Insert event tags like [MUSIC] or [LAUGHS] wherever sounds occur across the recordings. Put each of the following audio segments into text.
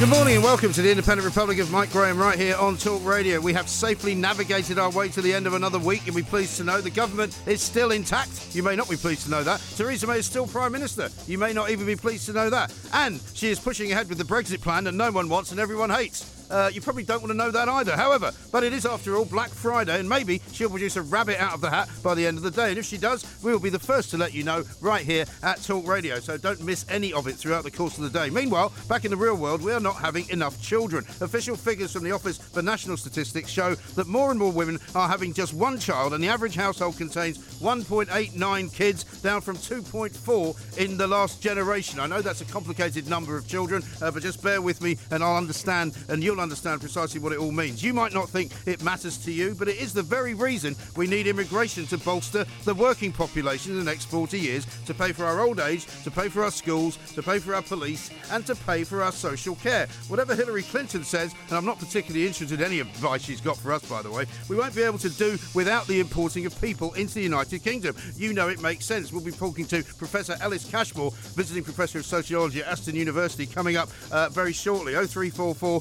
Good morning and welcome to the Independent Republic of Mike Graham right here on Talk Radio. We have safely navigated our way to the end of another week and we're pleased to know the government is still intact. You may not be pleased to know that. Theresa May is still Prime Minister. You may not even be pleased to know that. And she is pushing ahead with the Brexit plan that no one wants and everyone hates. Uh, you probably don't want to know that either. However, but it is after all Black Friday, and maybe she'll produce a rabbit out of the hat by the end of the day. And if she does, we will be the first to let you know right here at Talk Radio. So don't miss any of it throughout the course of the day. Meanwhile, back in the real world, we are not having enough children. Official figures from the Office for National Statistics show that more and more women are having just one child, and the average household contains 1.89 kids, down from 2.4 in the last generation. I know that's a complicated number of children, uh, but just bear with me, and I'll understand, and you'll understand precisely what it all means. You might not think it matters to you, but it is the very reason we need immigration to bolster the working population in the next 40 years to pay for our old age, to pay for our schools, to pay for our police, and to pay for our social care. Whatever Hillary Clinton says, and I'm not particularly interested in any advice she's got for us, by the way, we won't be able to do without the importing of people into the United Kingdom. You know it makes sense. We'll be talking to Professor Ellis Cashmore, visiting professor of sociology at Aston University, coming up uh, very shortly. 0344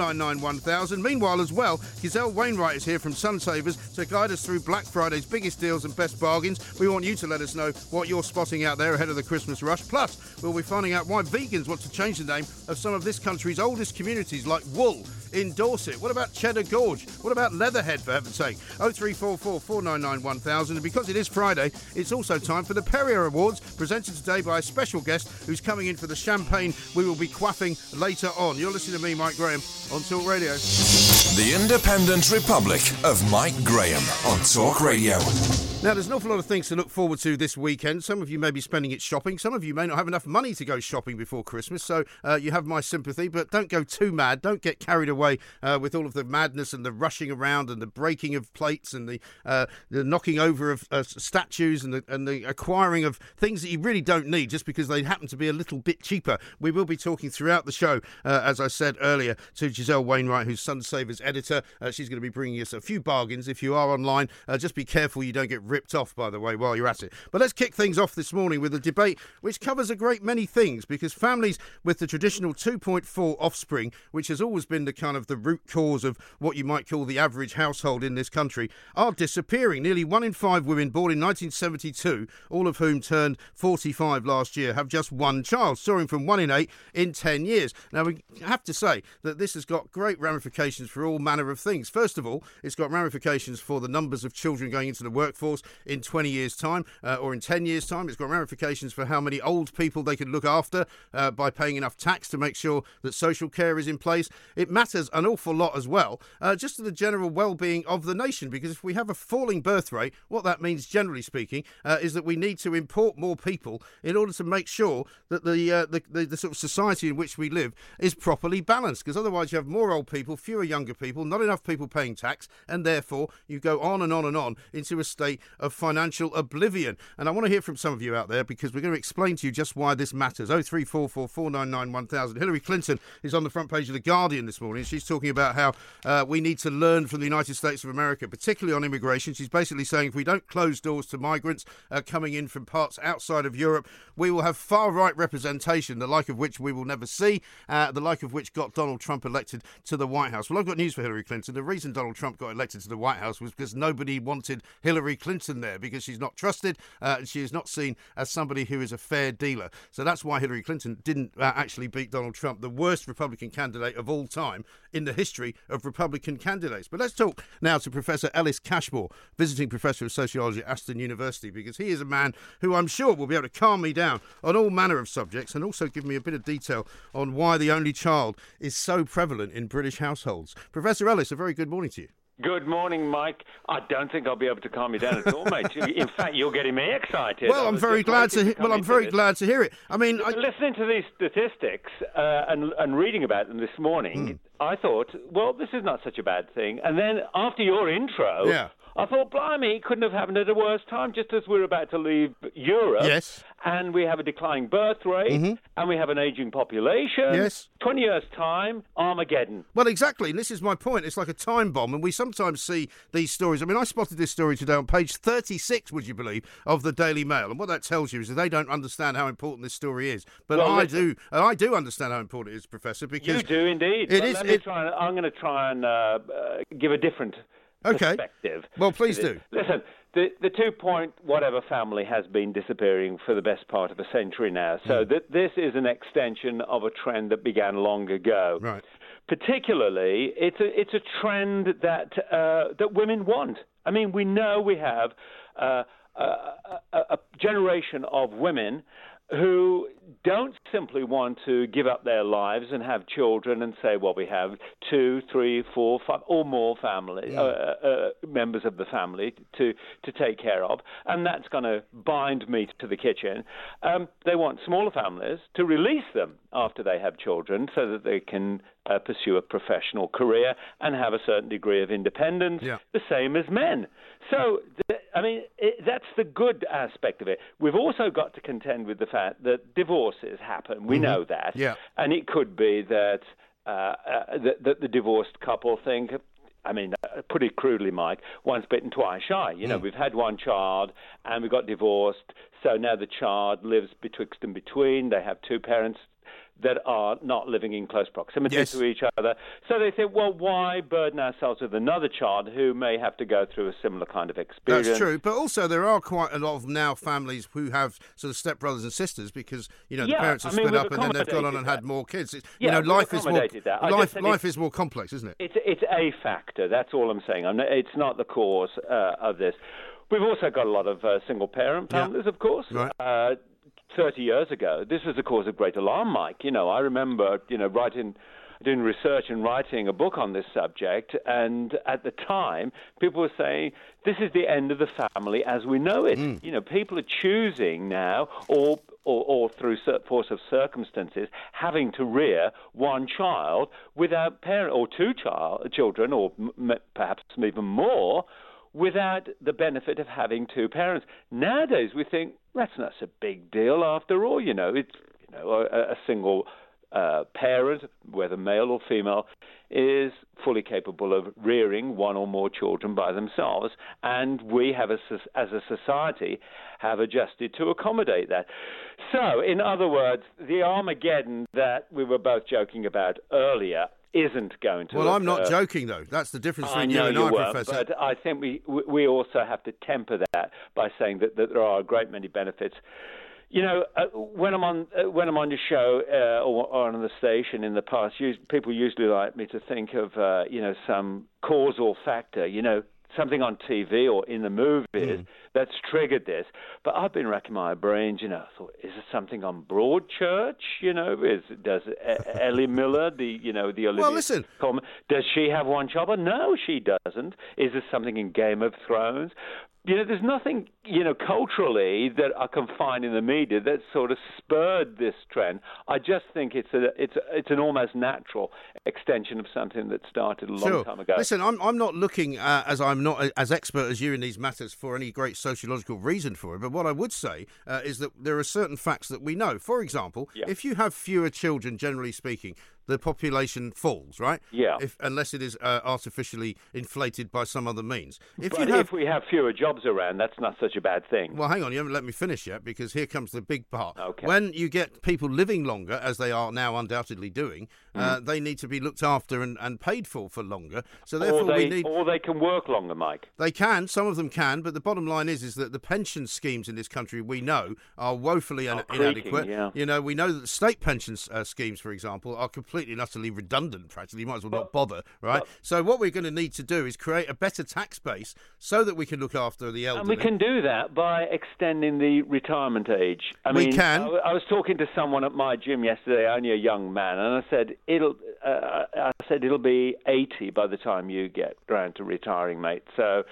499 1000. Meanwhile, as well, Giselle Wainwright is here from Sun Savers to guide us through Black Friday's biggest deals and best bargains. We want you to let us know what you're spotting out there ahead of the Christmas rush. Plus, we'll be finding out why vegans want to change the name of some of this country's oldest communities like Wool in Dorset. What about Cheddar Gorge? What about Leatherhead, for heaven's sake? 0344 499 1000. And because it is Friday, it's also time for the Perrier Awards, presented today by a special guest who's coming in for the champagne we will be quaffing later on. You're listening to me, Mike Graham, on Talk Radio. The Independent Republic of Mike Graham on Talk Radio. Now, there's an awful lot of things to look forward to this weekend. Some of you may be spending it shopping. Some of you may not have enough money to go shopping before Christmas. So uh, you have my sympathy, but don't go too mad. Don't get carried away uh, with all of the madness and the rushing around and the breaking of plates and the uh, the knocking over of uh, statues and the, and the acquiring of things that you really don't need just because they happen to be a little bit cheaper. We will be talking throughout the show, uh, as I said earlier, to Giselle Wainwright, who's Sun Savers editor. Uh, she's going to be bringing us a few bargains. If you are online, just be careful you don't get ripped off, by the way, while you're at it. But let's kick things off this morning with a debate which covers a great many things because families with the traditional 2.4 offspring, which has always been the kind of the root cause of what you might call the average household in this country, are disappearing. Nearly one in five women born in 1972, all of whom turned 45 last year, have just one child, soaring from one in eight in 10 years. Now, we have to say that this has got great ramifications for all manner of things. First of all, it's got ramifications for the numbers of children going into the workforce in 20 years' time uh, or in 10 years' time. It's got ramifications for how many old people they can look after uh, by paying enough tax to make sure that social care is in place. It matters an awful lot as well, uh, just to the general well-being of the nation. Because if we have a falling birth rate, what that means, generally speaking, uh, is that we need to import more people in order to make sure that the, uh, the, the the sort of society in which we live is properly balanced. Because otherwise, you have more old people, fewer younger people, not enough people paying tax, and therefore you go on and on and on into a state of financial oblivion. And I want to hear from some of you out there because we're going to explain to you just why this matters. 0344 499 1000. Hillary Clinton is on the front page of The Guardian this morning. She's talking about how uh, we need to learn from the United States of America, particularly on immigration. She's basically saying if we don't close doors to migrants uh, coming in from parts outside of Europe, we will have far right representation, the like of which we will never see, uh, the like of which got Donald Trump elected to the White House. Well, I've got news for Hillary Clinton. The reason Donald Trump got elected to the White House was because nobody wanted Hillary Clinton there because she's not trusted uh, and she is not seen as somebody who is a fair dealer. So that's why Hillary Clinton didn't uh, actually beat Donald Trump, the worst Republican candidate of all time in the history of Republican candidates. But let's talk now to Professor Ellis Cashmore, visiting professor of sociology at Aston University, because he is a man who I'm sure will be able to calm me down on all manner of subjects and also give me a bit of detail on why the only child is so prevalent in British households. Professor Ellis, a very good morning to you. Good morning, Mike. I don't think I'll be able to calm you down at all, mate. [LAUGHS] In fact, you're getting me excited. Well, I'm very glad to. He- well, I'm very glad to hear it. I mean, I, listening to these statistics uh, and and reading about them this morning, Hmm. I thought, well, this is not such a bad thing. And then after your intro, Yeah. I thought, blimey, it couldn't have happened at a worse time. Just as we're about to leave Europe, Yes. and we have a declining birth rate, and we have an aging population. Mm-hmm. Yes. Twenty years time, Armageddon. Well, exactly. And this is my point. It's like a time bomb. And we sometimes see these stories. I mean, I spotted this story today on page 36, would you believe, of the Daily Mail. And what that tells you is that they don't understand how important this story is. But Well, I do. And I do understand how important it is, Professor, because. You do indeed. It is- Let me it- try and, I'm going to try and uh, uh, give a different Okay. perspective. Well, please do. Listen, the the two point whatever family has been disappearing for the best part of a century now. So that this is an extension of a trend that began long ago. Right. Particularly, it's a it's a trend that uh, that women want. I mean, we know we have uh, a, a, a generation of women who don't simply want to give up their lives and have children and say, well, we have two, three, four, five, or more family uh, uh, members of the family to to take care of, and that's going to bind me to the kitchen. Um, they want smaller families to release them after they have children, so that they can uh, pursue a professional career and have a certain degree of independence, Yeah. the same as men. So, I mean, it, that's the good aspect of it. We've also got to contend with the fact that divorces happen. We know that. Yeah. And it could be that, uh, uh, that, that the divorced couple think, I mean, uh, put it crudely, Mike, once bitten, twice shy. You know, we've had one child and we got divorced, so now the child lives betwixt and between. They have two parents that are not living in close proximity Yes. to each other. So they say, well, why burden ourselves with another child who may have to go through a similar kind of experience? That's true, but also there are quite a lot of now families who have sort of stepbrothers and sisters because you know the Yeah, parents I have mean, split up and then they've gone on and had more kids. It's, Yeah, you know, life is more that. Life life is more complex, isn't it? It's it's a factor. That's all I'm saying. I'm not, it's not the cause uh, of this. We've also got a lot of uh, single parent Yeah. families, of course. Right. Uh, 30 years ago, this was a cause of great alarm, Mike. You know, I remember, you know, writing, doing research and writing a book on this subject, and at the time, people were saying this is the end of the family as we know it. Mm. You know, people are choosing now, or or, or through force of circumstances, having to rear one child without parent or two child children, or m- perhaps even more, without the benefit of having two parents. Nowadays, we think that's not a big deal after all. You know, it's you know a, a single uh, parent, whether male or female, is fully capable of rearing one or more children by themselves, and we have, a, as a society, have adjusted to accommodate that. So, in other words, the Armageddon that we were both joking about earlier isn't going to. Well, I'm not occur. joking though. That's the difference between know you and you I, were, Professor. but I think we we- also have to temper that by saying that, that there are a great many benefits. You know, uh, when I'm on uh, when I'm on the show uh, or, or on the station in the past, us- people usually like me to think of uh, you know some causal factor. You know, something on TV or in the movies Hmm. That's triggered this. But I've been racking my brains. You know, I thought, is it something on Broadchurch? You know, is does Ellie Miller, the you know the Olivia well, listen. Colman, does she have one child? Well, no, she doesn't. Is there something in Game of Thrones? you know, there's nothing, you know, culturally that I can find in the media that sort of spurred this trend. I just think it's a, it's a, it's an almost natural extension of something that started a long Sure. time ago. Listen, I'm, I'm not looking, uh, as I'm not a- as expert as you in these matters, for any great sociological reason for it. But what I would say uh, is that there are certain facts that we know. For example, Yeah. if you have fewer children, generally speaking, the population falls, right? Yeah. If, unless it is uh, artificially inflated by some other means. If have if we have fewer jobs around, that's not such a bad thing. Well, hang on, you haven't let me finish yet because here comes the big part. Okay. When you get people living longer, as they are now undoubtedly doing, uh, Mm. they need to be looked after and, and paid for for longer. So therefore, or they, we need. or they can work longer, Mike. They can, some of them can, but the bottom line is is that the pension schemes in this country we know are woefully un- creaking, inadequate. yeah. You know, we know that the state pension uh, schemes, for example, are completely and utterly redundant. Practically, you might as well not bother, right? so what we're going to need to do is create a better tax base so that we can look after the elderly. And we can do that by extending the retirement age. I We mean, can. I, was talking to someone at my gym yesterday, only a young man, and I said it'll. Uh, I said it'll be 80 by the time you get around to retiring, mate. So.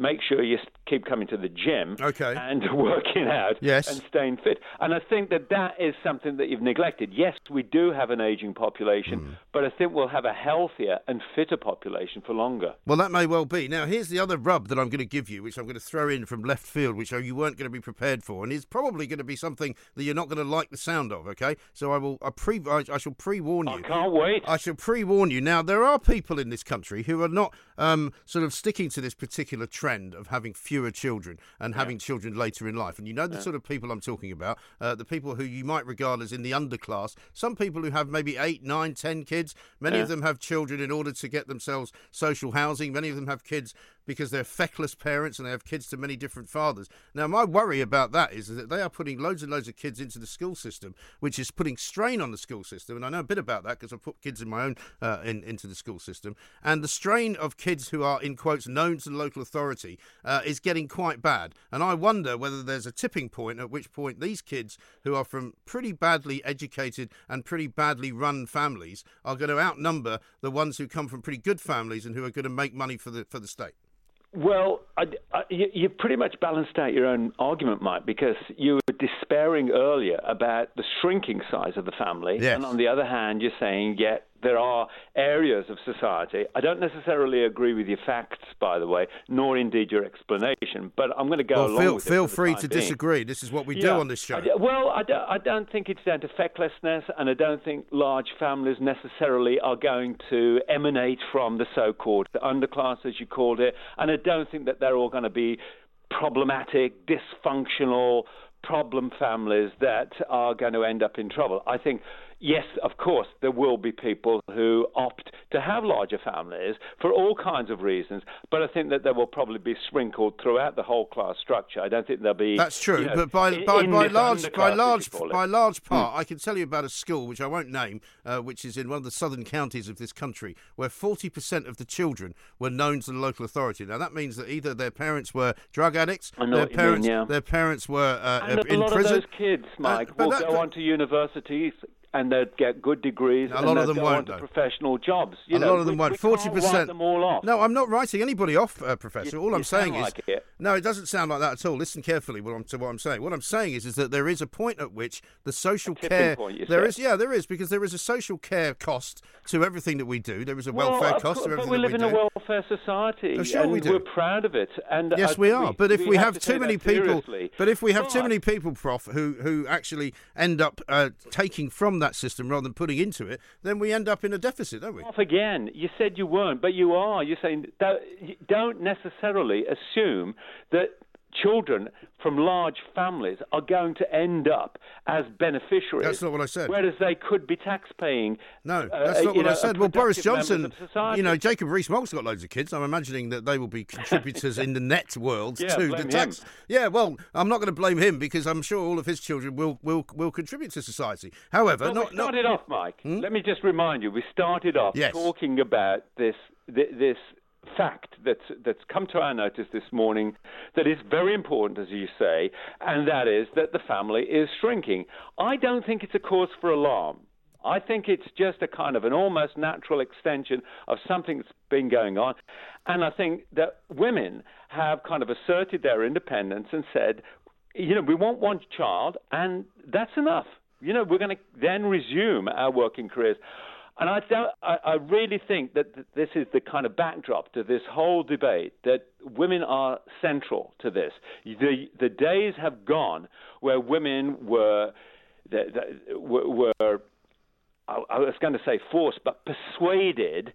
Make sure you keep coming to the gym Okay. and [LAUGHS] working out Yes. and staying fit. And I think that that is something that you've neglected. Yes, we do have an aging population, Hmm. but I think we'll have a healthier and fitter population for longer. Well, that may well be. Now, here's the other rub that I'm going to give you, which I'm going to throw in from left field, which you weren't going to be prepared for, and is probably going to be something that you're not going to like the sound of. Okay, so I will. I pre. I, I shall pre-warn you. I can't wait. I shall pre-warn you. Now, there are people in this country who are not um, sort of sticking to this particular trend of having fewer children and having children later in life. And you know the sort of people I'm talking about, uh, the people who you might regard as in the underclass. Some people who have maybe eight, nine, ten kids. Many of them have children in order to get themselves social housing. Many of them have kids because they're feckless parents and they have kids to many different fathers. Now, my worry about that is that they are putting loads and loads of kids into the school system, which is putting strain on the school system. And I know a bit about that because I've put kids in my own uh, in, into the school system. And the strain of kids who are, in quotes, known to the local authority uh, is getting quite bad. And I wonder whether there's a tipping point at which point these kids who are from pretty badly educated and pretty badly run families are going to outnumber the ones who come from pretty good families and who are going to make money for the for the state. Well, I, I, you, you pretty much balanced out your own argument, Mike, because you were despairing earlier about the shrinking size of the family. Yes. And on the other hand, you're saying, yet there mm-hmm. are areas of society. I don't necessarily agree with your facts, by the way, nor indeed your explanation, but I'm going to go Well, along feel with it feel free to being. disagree. This is what we do on this show. I well, I don't, I don't think it's down to fecklessness, and I don't think large families necessarily are going to emanate from the so-called underclass, as you called it, and I don't think that they're all going to be problematic, dysfunctional problem families that are going to end up in trouble. I think, yes, of course, there will be people who opt to have larger families for all kinds of reasons, but I think that they will probably be sprinkled throughout the whole class structure. I don't think there'll be. That's true, you know, but by by, by large by large you call it. By large part, I can tell you about a school which I won't name, uh, which is in one of the southern counties of this country, where forty percent of the children were known to the local authority. Now that means that either their parents were drug addicts, their you mean, parents yeah. their parents were uh, And in a lot prison. of those kids, Mike, Uh, will that- go on to universities and they'd get good degrees. A and lot of them won't, though. professional jobs. You a know, lot of them we, won't. Forty percent. them all off. No, I'm not writing anybody off, uh, Professor. You- all I'm saying is, like it. no, it doesn't sound like that at all. Listen carefully what I'm, to what I'm saying. What I'm saying is, is that there is a point at which the social care point, you there is, yeah, there is because there is a social care cost to everything that we do. There is a Well, welfare cost to but everything we live that in we a do. welfare society, Oh, sure and we do. we're proud of it. And Yes, I- we are. But if we, have, to too many people, seriously. but if we have too many people, Prof, who who actually end up uh, taking from that system rather than putting into it, then we end up in a deficit, don't we? off again. You said you weren't, but you are. You're saying don't, necessarily assume that children from large families are going to end up as beneficiaries. That's not what I said. Whereas they could be tax-paying. No, uh, that's not you what I said. Well, Boris Johnson, you know, Jacob Rees-Mogg's got loads of kids. I'm imagining that they will be contributors in the net world [LAUGHS] Yeah, to the him. tax. Yeah, well, I'm not going to blame him because I'm sure all of his children will will, will contribute to society. However, Well, not we not started off, Mike. Let me just remind you. We started off Yes. talking about this this fact that's that's come to our notice this morning that is very important, as you say, and that is that the family is shrinking. I don't think it's a cause for alarm. I think it's just a kind of an almost natural extension of something that's been going on. And I think that women have kind of asserted their independence and said, you know, we want one child, and that's enough. You know, we're going to then resume our working careers. And I, don't, I, I really think that th- this is the kind of backdrop to this whole debate that women are central to this. The, the days have gone where women were, the, the, were, were I was going to say forced, but persuaded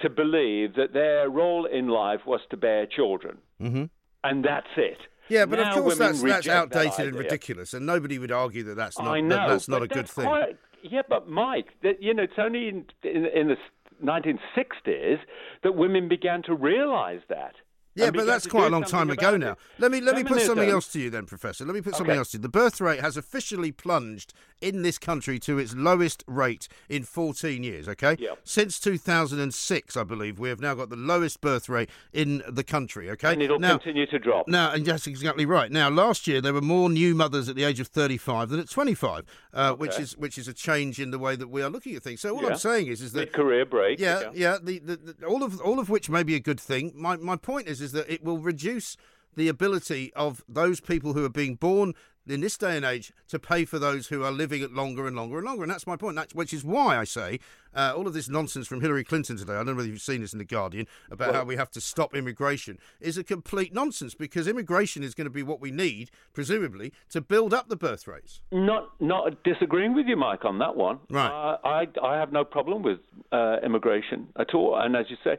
to believe that their role in life was to bear children. Mm-hmm. And that's it. Yeah, but Now of course that's that's reject that outdated and ridiculous, and nobody would argue that that's not I that know, that's not a good that's thing. quite- yeah, but Mike, you know, it's only in, in, in the 1960s that women began to realise that. Yeah, but that's quite a long time ago now. it. Let me let me put something else to you then, Professor. Let me put something Okay. else to you. The birth rate has officially plunged in this country to its lowest rate in 14 years. Okay, Yeah. since 2006, I believe we have now got the lowest birth rate in the country. Okay, And it'll now, continue to drop. Now, and that's exactly right. Now, last year there were more new mothers at the age of 35 than at 25, uh, which is which is a change in the way that we are looking at things. So all Yeah. I'm saying is, is that Mid-career break. yeah, yeah. The, the, the, all of all of which may be a good thing. My my point is is that it will reduce the ability of those people who are being born in this day and age to pay for those who are living it longer and longer and longer. And that's my point. That's, which is why I say uh, all of this nonsense from Hillary Clinton today. I don't know whether you've seen this in the Guardian about how we have to stop immigration is a complete nonsense because immigration is going to be what we need, presumably, to build up the birth rates. Not not disagreeing with you, Mike, on that one. Right. Uh, I I have no problem with uh, immigration at all. And as you say.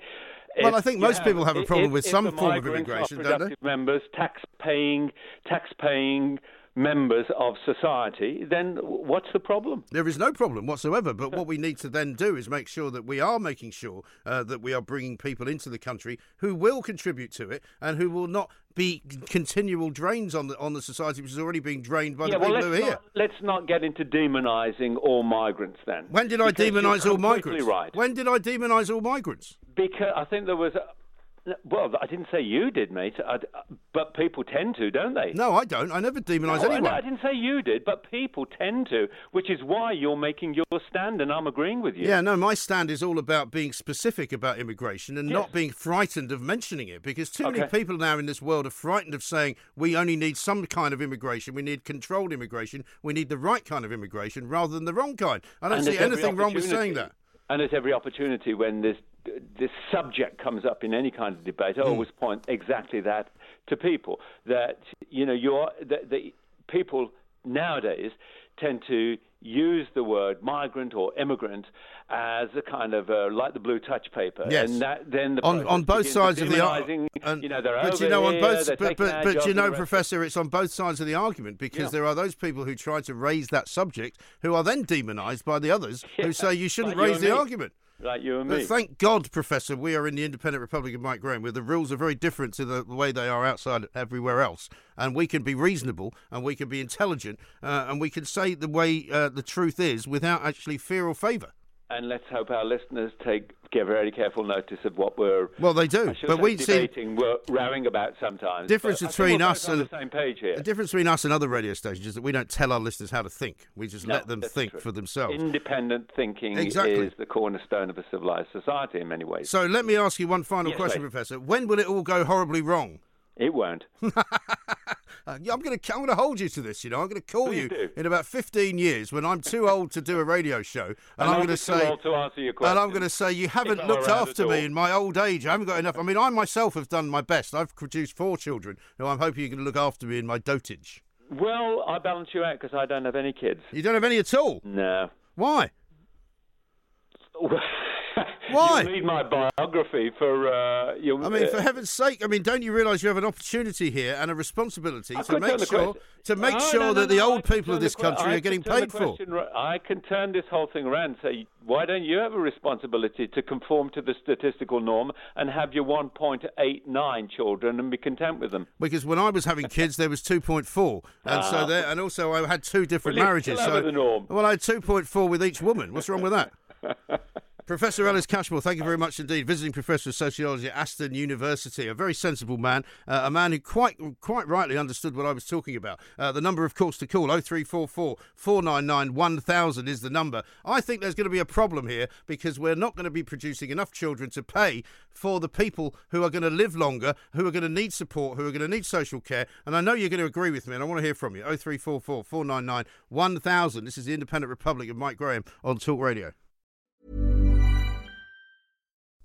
Well, I think most people have a problem if- with some form of immigration, don't they? members, tax-paying, tax-paying members of society, then what's the problem? There is no problem whatsoever. But what we need to then do is make sure that we are making sure uh, that we are bringing people into the country who will contribute to it and who will not be continual drains on the on the society, which is already being drained by yeah, the well, people who are here. not, let's not get into demonising all migrants then. When did I demonise all migrants? Right. When did I demonise all migrants? Because I think there was. Well, I didn't say you did, mate. I, but people tend to, don't they? No, I don't. I never demonise No, anyone. no, I didn't say you did, but people tend to, which is why you're making your stand, and I'm agreeing with you. Yeah, no, my stand is all about being specific about immigration and not being frightened of mentioning it because too many people now in this world are frightened of saying we only need some kind of immigration, we need controlled immigration, we need the right kind of immigration rather than the wrong kind. I don't And see there's anything wrong with saying that. And at every opportunity when this this subject comes up in any kind of debate, Hmm. I always point exactly that to people that you know you're that the people nowadays tend to use the word migrant or immigrant as a kind of uh, like the blue touch paper, Yes. and that then the on on both sides of the argument. you know, they're but over you know, on here, both, but but, but you know, the rest of it. Professor, it's on both sides of the argument because Yeah. there are those people who try to raise that subject who are then demonised by the others [LAUGHS] who say you shouldn't like raise the me. argument. Like you and me. thank God, Professor, we are in the independent Republic of Mike Graham, where the rules are very different to the way they are outside everywhere else. And we can be reasonable and we can be intelligent uh, and we can say the way uh, the truth is without actually fear or favour. And let's hope our listeners take give very careful notice of what we're Well, they do. But we see debating, we're rowing about sometimes. Difference between us and- the same page here. the difference between us and other radio stations is that we don't tell our listeners how to think. We just No, let them think true. for themselves. Independent thinking Exactly. is the cornerstone of a civilized society in many ways. So let me ask you one final Yes, question, please. Professor. When will it all go horribly wrong? it won't. [LAUGHS] Uh, yeah, I'm going to I'm to hold you to this. You know, I'm going to call Please you do. in about 15 years when I'm too old to do a radio show, and, I'm I'll gonna say, to answer your question. and I'm going to say, you haven't looked after me in my old age. I haven't got enough. I mean, I myself have done my best. I've produced four children, who I'm hoping you're gonna look after me in my dotage. Well, I balance you out because I don't have any kids. You don't have any at all. No. Why? [LAUGHS] [LAUGHS] Why? You read my biography for. Uh, you, I mean, uh, for heaven's sake! I mean, don't you realise you have an opportunity here and a responsibility I to make sure to make Oh, sure no, no, that the no, I old people of this the country I are getting paid for? I can turn this whole thing around and say, why don't you have a responsibility to conform to the statistical norm and have your 1.89 children and be content with them? Because when I was having [LAUGHS] kids, there was 2.4, and so there, and also I had two different Well, marriages. So, the norm. well, I had 2.4 with each woman. What's wrong with that? [LAUGHS] Professor Ellis Cashmore, thank you very much indeed. Visiting Professor of Sociology at Aston University, a very sensible man, uh, a man who quite quite rightly understood what I was talking about. Uh, the number, of course, to call 0344 499 1000 is the number. I think there's going to be a problem here because we're not going to be producing enough children to pay for the people who are going to live longer, who are going to need support, who are going to need social care. And I know you're going to agree with me, and I want to hear from you. 0344 499 1000. This is the Independent Republic of Mike Graham on Talk Radio.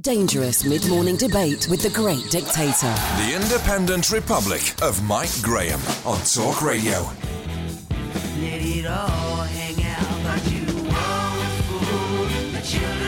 Dangerous mid-morning debate with the great dictator. The Independent Republic of Mike Graham on Talk Radio. Let it all hang out, but you won't fool the children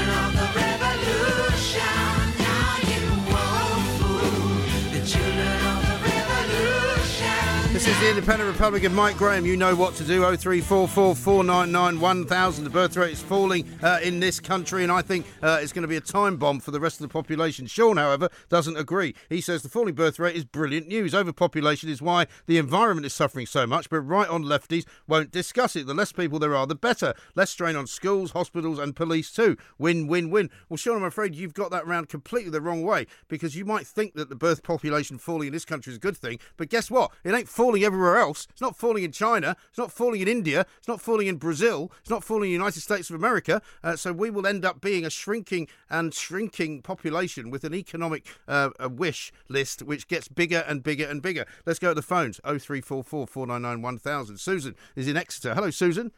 This is the Independent Republican, Mike Graham. You know what to do. 0344 499 1000. The birth rate is falling uh, in this country, and I think uh, it's going to be a time bomb for the rest of the population. Sean, however, doesn't agree. He says the falling birth rate is brilliant news. Overpopulation is why the environment is suffering so much, but right on lefties won't discuss it. The less people there are, the better. Less strain on schools, hospitals, and police too. Win, win, win. Well, Sean, I'm afraid you've got that round completely the wrong way because you might think that the birth population falling in this country is a good thing, but guess what? It ain't falling everywhere else. It's not falling in China. It's not falling in India. It's not falling in Brazil. It's not falling in the United States of America. Uh, so we will end up being a shrinking and shrinking population with an economic uh, wish list which gets bigger and bigger and bigger. Let's go to the phones. 0344 499 1000. Susan is in Exeter. Hello, Susan.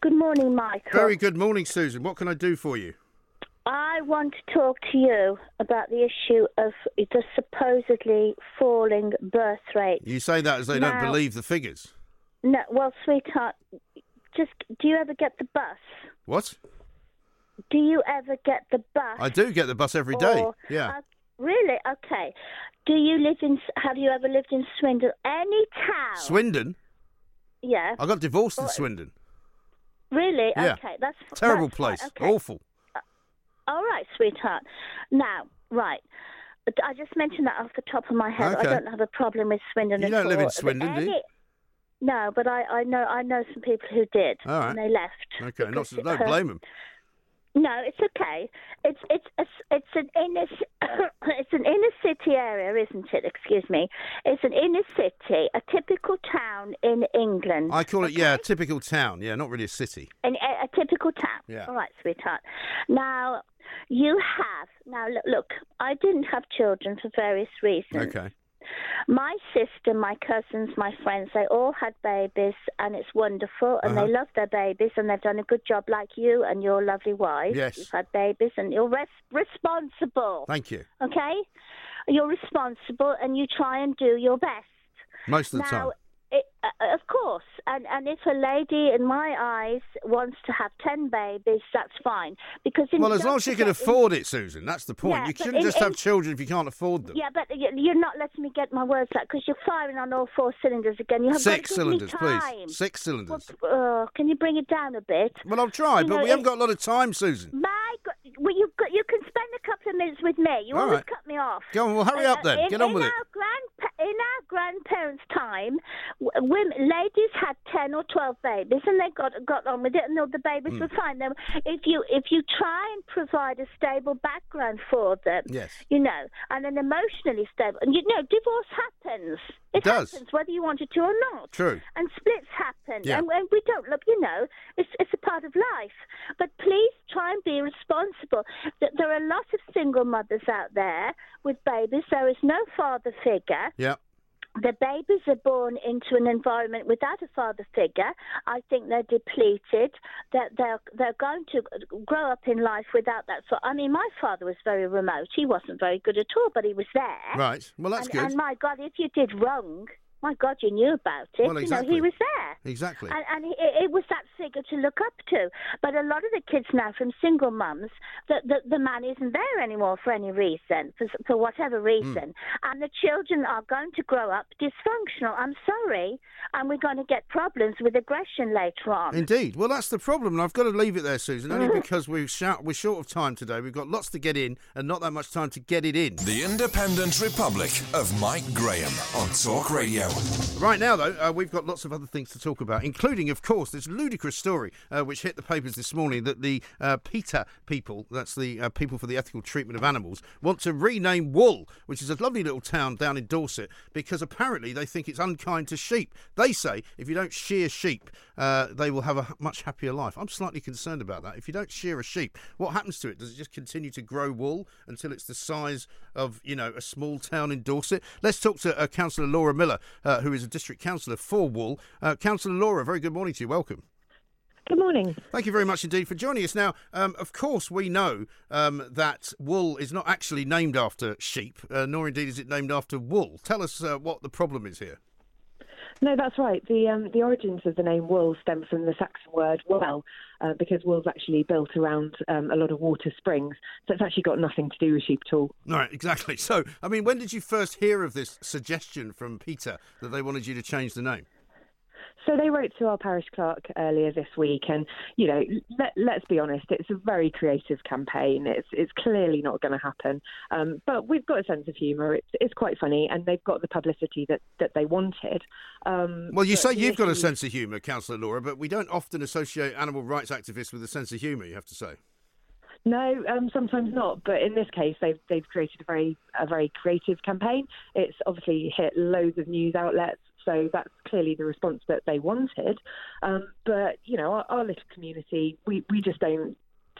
Good morning, Michael. Very good morning, Susan. What can I do for you? I want to talk to you about the issue of the supposedly falling birth rate. You say that as they don't believe the figures. No, well, sweetheart, just do you ever get the bus? What? Do you ever get the bus? I do get the bus every day. Or- Yeah. uh, really? Okay. Do you live in? Have you ever lived in Swindon? Any town? Swindon? Yeah. I got divorced in Swindon. Really? Yeah. Okay. That's Terrible that's place. Okay. Awful. All right, sweetheart. Now, right. I just mentioned that off the top of my head. Okay. I don't have a problem with Swindon You don't live in. Swindon, do you? No, but I, I know I know some people who did, All right. and they left. Okay, not, because so- it don't [LAUGHS] blame them. No, it's okay. It's it's it's, it's an inner [COUGHS] it's an inner city area, isn't it? Excuse me. It's an inner city, a typical town in England. I call it, yeah, a typical town. Yeah, not really a city. An, a, a typical town. Yeah. All right, sweetheart. Now, you have. Now, look, look, I didn't have children for various reasons. Okay. My sister, my cousins, my friends, they all had babies, and it's wonderful, and Uh-huh. they love their babies, and they've done a good job, like you and your lovely wife. Yes. You've had babies, and you're res- responsible. Thank you. Okay? You're responsible, and you try and do your best. Most of the now, time. It, uh, of course, and and if a lady, in my eyes, wants to have ten babies, that's fine. Because in, Well, as long as she can in- afford it, Susan, that's the point. Yeah, you shouldn't in- just have children if you can't afford them. Yeah, but you're not letting me get my words out because you're firing on all four cylinders again. You have Six got to give me cylinders, please. Six cylinders. Uh, can you bring it down a bit? Well, I'll try, You but know, we haven't got a lot of time, Susan. My well, you you can spend couple of minutes with me. You All always right. cut me off. Go on, well, hurry up then. in, Get on with it. our Grandpa- in our grandparents' time, women, ladies had ten or twelve babies, and they got got on with it, and all the babies Hmm. were fine. Then, if you if you try and provide a stable background for them, Yes. you know, and an emotionally stable, and you know, divorce happens. It does. happens whether you want it to or not. True. And splits happen, Yeah. and, and we don't look. You know, it's it's a part of life. But please try and be responsible. Th- There are a lot of single mothers out there with babies. There is no father figure Yeah. the babies are born into an environment without a father figure. I think they're depleted. That they're they're going to grow up in life without that. So I mean, my father was very remote. He wasn't very good at all, but he was there. Right. Well, that's and, good. And my God, if you did wrong, my God, you knew about it. Well, You know, he was there. Exactly. And, and it, it was that figure to look up to. But a lot of the kids now from single mums, the, the, the man isn't there anymore for any reason, for, for whatever Hmm. reason. And the children are going to grow up dysfunctional. I'm sorry. And we're going to get problems with aggression later on. Indeed. Well, that's the problem. and I've got to leave it there, Susan, only Mm. because we're, short, we're short of time today. We've got lots to get in and not that much time to get it in. The Independent Republic of Mike Graham on Talk Radio. Right now, though, uh, we've got lots of other things to talk about, including, of course, this ludicrous story uh, which hit the papers this morning that the uh, PETA people, that's the uh, people for the ethical treatment of animals, want to rename Wool, which is a lovely little town down in Dorset, because apparently they think it's unkind to sheep. They say if you don't shear sheep, uh, they will have a much happier life. I'm slightly concerned about that. If you don't shear a sheep, what happens to it? Does it just continue to grow wool until it's the size of, you know, a small town in Dorset? Let's talk to uh, Councillor Laura Miller, uh, who is a district councillor for Wool. Uh, Councillor Laura, very good morning to you. Welcome. Good morning. Thank you very much indeed for joining us. Now, um, of course, we know um, that wool is not actually named after sheep, uh, nor indeed is it named after wool. Tell us uh, what the problem is here. No, that's right. The um, the origins of the name wool stem from the Saxon word well, uh, because wool's actually built around um, a lot of water springs. So it's actually got nothing to do with sheep at all. Right, exactly. So, I mean, when did you first hear of this suggestion from PETA that they wanted you to change the name? So they wrote to our parish clerk earlier this week, and you know, let, let's be honest, it's a very creative campaign. It's it's clearly not going to happen, um, but we've got a sense of humour. It's it's quite funny, and they've got the publicity that that they wanted. Um, Well, you say you've got a sense of humour, Councillor Laura, but we don't often associate animal rights activists with a sense of humour, you have to say. No, um, sometimes not. But in this case, they've they've created a very a very creative campaign. It's obviously hit loads of news outlets, so that's clearly the response that they wanted. Um, but you know, our, our little community, we we just don't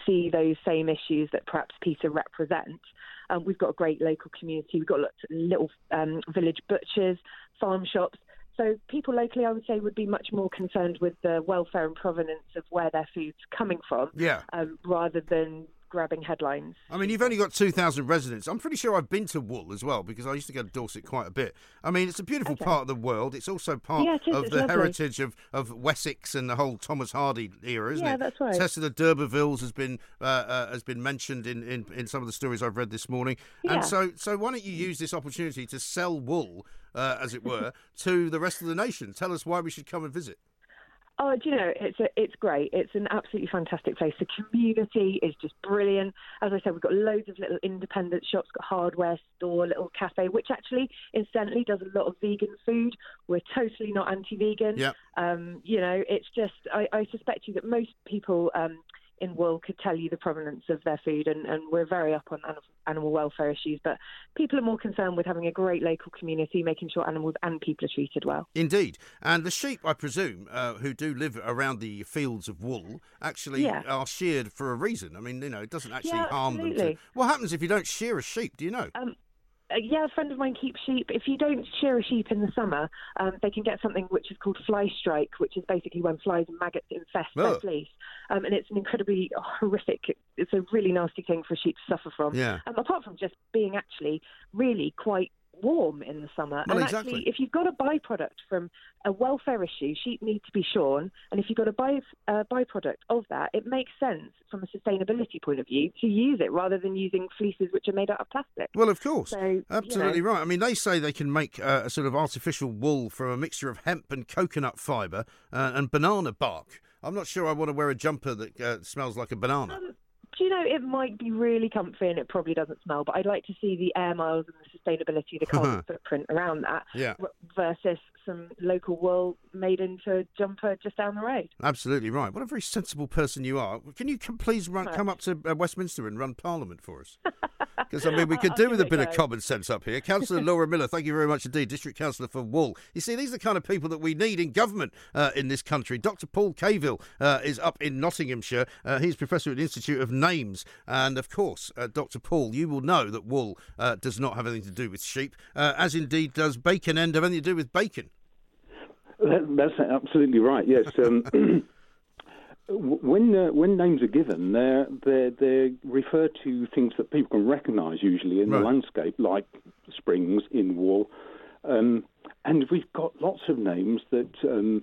see those same issues that perhaps PETA represents. Um, we've got a great local community. We've got lots of little um, village butchers, farm shops. So people locally, I would say, would be much more concerned with the welfare and provenance of where their food's coming from, Yeah. um, rather than grabbing headlines. I mean, you've only got 2,000 residents. I'm pretty sure I've been to Wool as well because I used to go to Dorset quite a bit. I mean, it's a beautiful part of the world. It's also part Yeah, it of It's the lovely. heritage of, of Wessex and the whole Thomas Hardy era, isn't Yeah, it? that's right. Tessa of the D'Urbervilles has been uh, uh, has been mentioned in, in, in some of the stories I've read this morning. Yeah. And so, so why don't you use this opportunity to sell wool, uh, as it were, [LAUGHS] to the rest of the nation? Tell us why we should come and visit. Oh, do you know, it's a, it's great. It's an absolutely fantastic place. The community is just brilliant. As I said, we've got loads of little independent shops, got hardware store, little cafe, which actually, incidentally, does a lot of vegan food. We're totally not anti-vegan. Yeah. Um, you know, it's just I, I suspect you that most people um, in Wool could tell you the provenance of their food, and, and we're very up on animal, welfare issues. But people are more concerned with having a great local community, making sure animals and people are treated well. Indeed. And the sheep, I presume, uh, who do live around the fields of wool, actually Yeah. are sheared for a reason. I mean, you know, it doesn't actually Yeah, harm them. To... What happens if you don't shear a sheep? Do you know? Um, yeah, a friend of mine keeps sheep. If you don't shear a sheep in the summer, um, they can get something which is called fly strike, which is basically when flies and maggots infest their fleece. Um, and it's an incredibly horrific, it's a really nasty thing for a sheep to suffer from. Yeah. Um, apart from just being actually really quite warm in the summer. Well, and exactly. actually, if you've got a byproduct from a welfare issue, sheep need to be shorn. And if you've got a by, uh, byproduct of that, it makes sense from a sustainability point of view to use it rather than using fleeces which are made out of plastic. Well, of course. So, you Absolutely know. right. I mean, they say they can make uh, a sort of artificial wool from a mixture of hemp and coconut fibre uh, and banana bark. I'm not sure I want to wear a jumper that uh, smells like a banana. Do you know, it might be really comfy and it probably doesn't smell, but I'd like to see the air miles and the sustainability, the carbon [LAUGHS] footprint around that Yeah. versus some local wool made into a jumper just down the road. Absolutely right. What a very sensible person you are. Can you come, please run, come up to uh, Westminster and run Parliament for us? [LAUGHS] Because I mean, we could do with a bit of common sense up here. Councillor [LAUGHS] Laura Miller, thank you very much indeed, District Councillor for Wool. You see, these are the kind of people that we need in government uh, in this country. Dr. Paul Cavill uh, is up in Nottinghamshire. Uh, he's professor at the Institute of Names, and of course, uh, Dr. Paul, you will know that wool uh, does not have anything to do with sheep, uh, as indeed does bacon end have anything to do with bacon. That, that's absolutely right. Yes. [LAUGHS] Um, [CLEARS THROAT] when uh, when names are given, they're they they refer to things that people can recognise usually in Right. the landscape, like springs in wool, um, and we've got lots of names that. Um,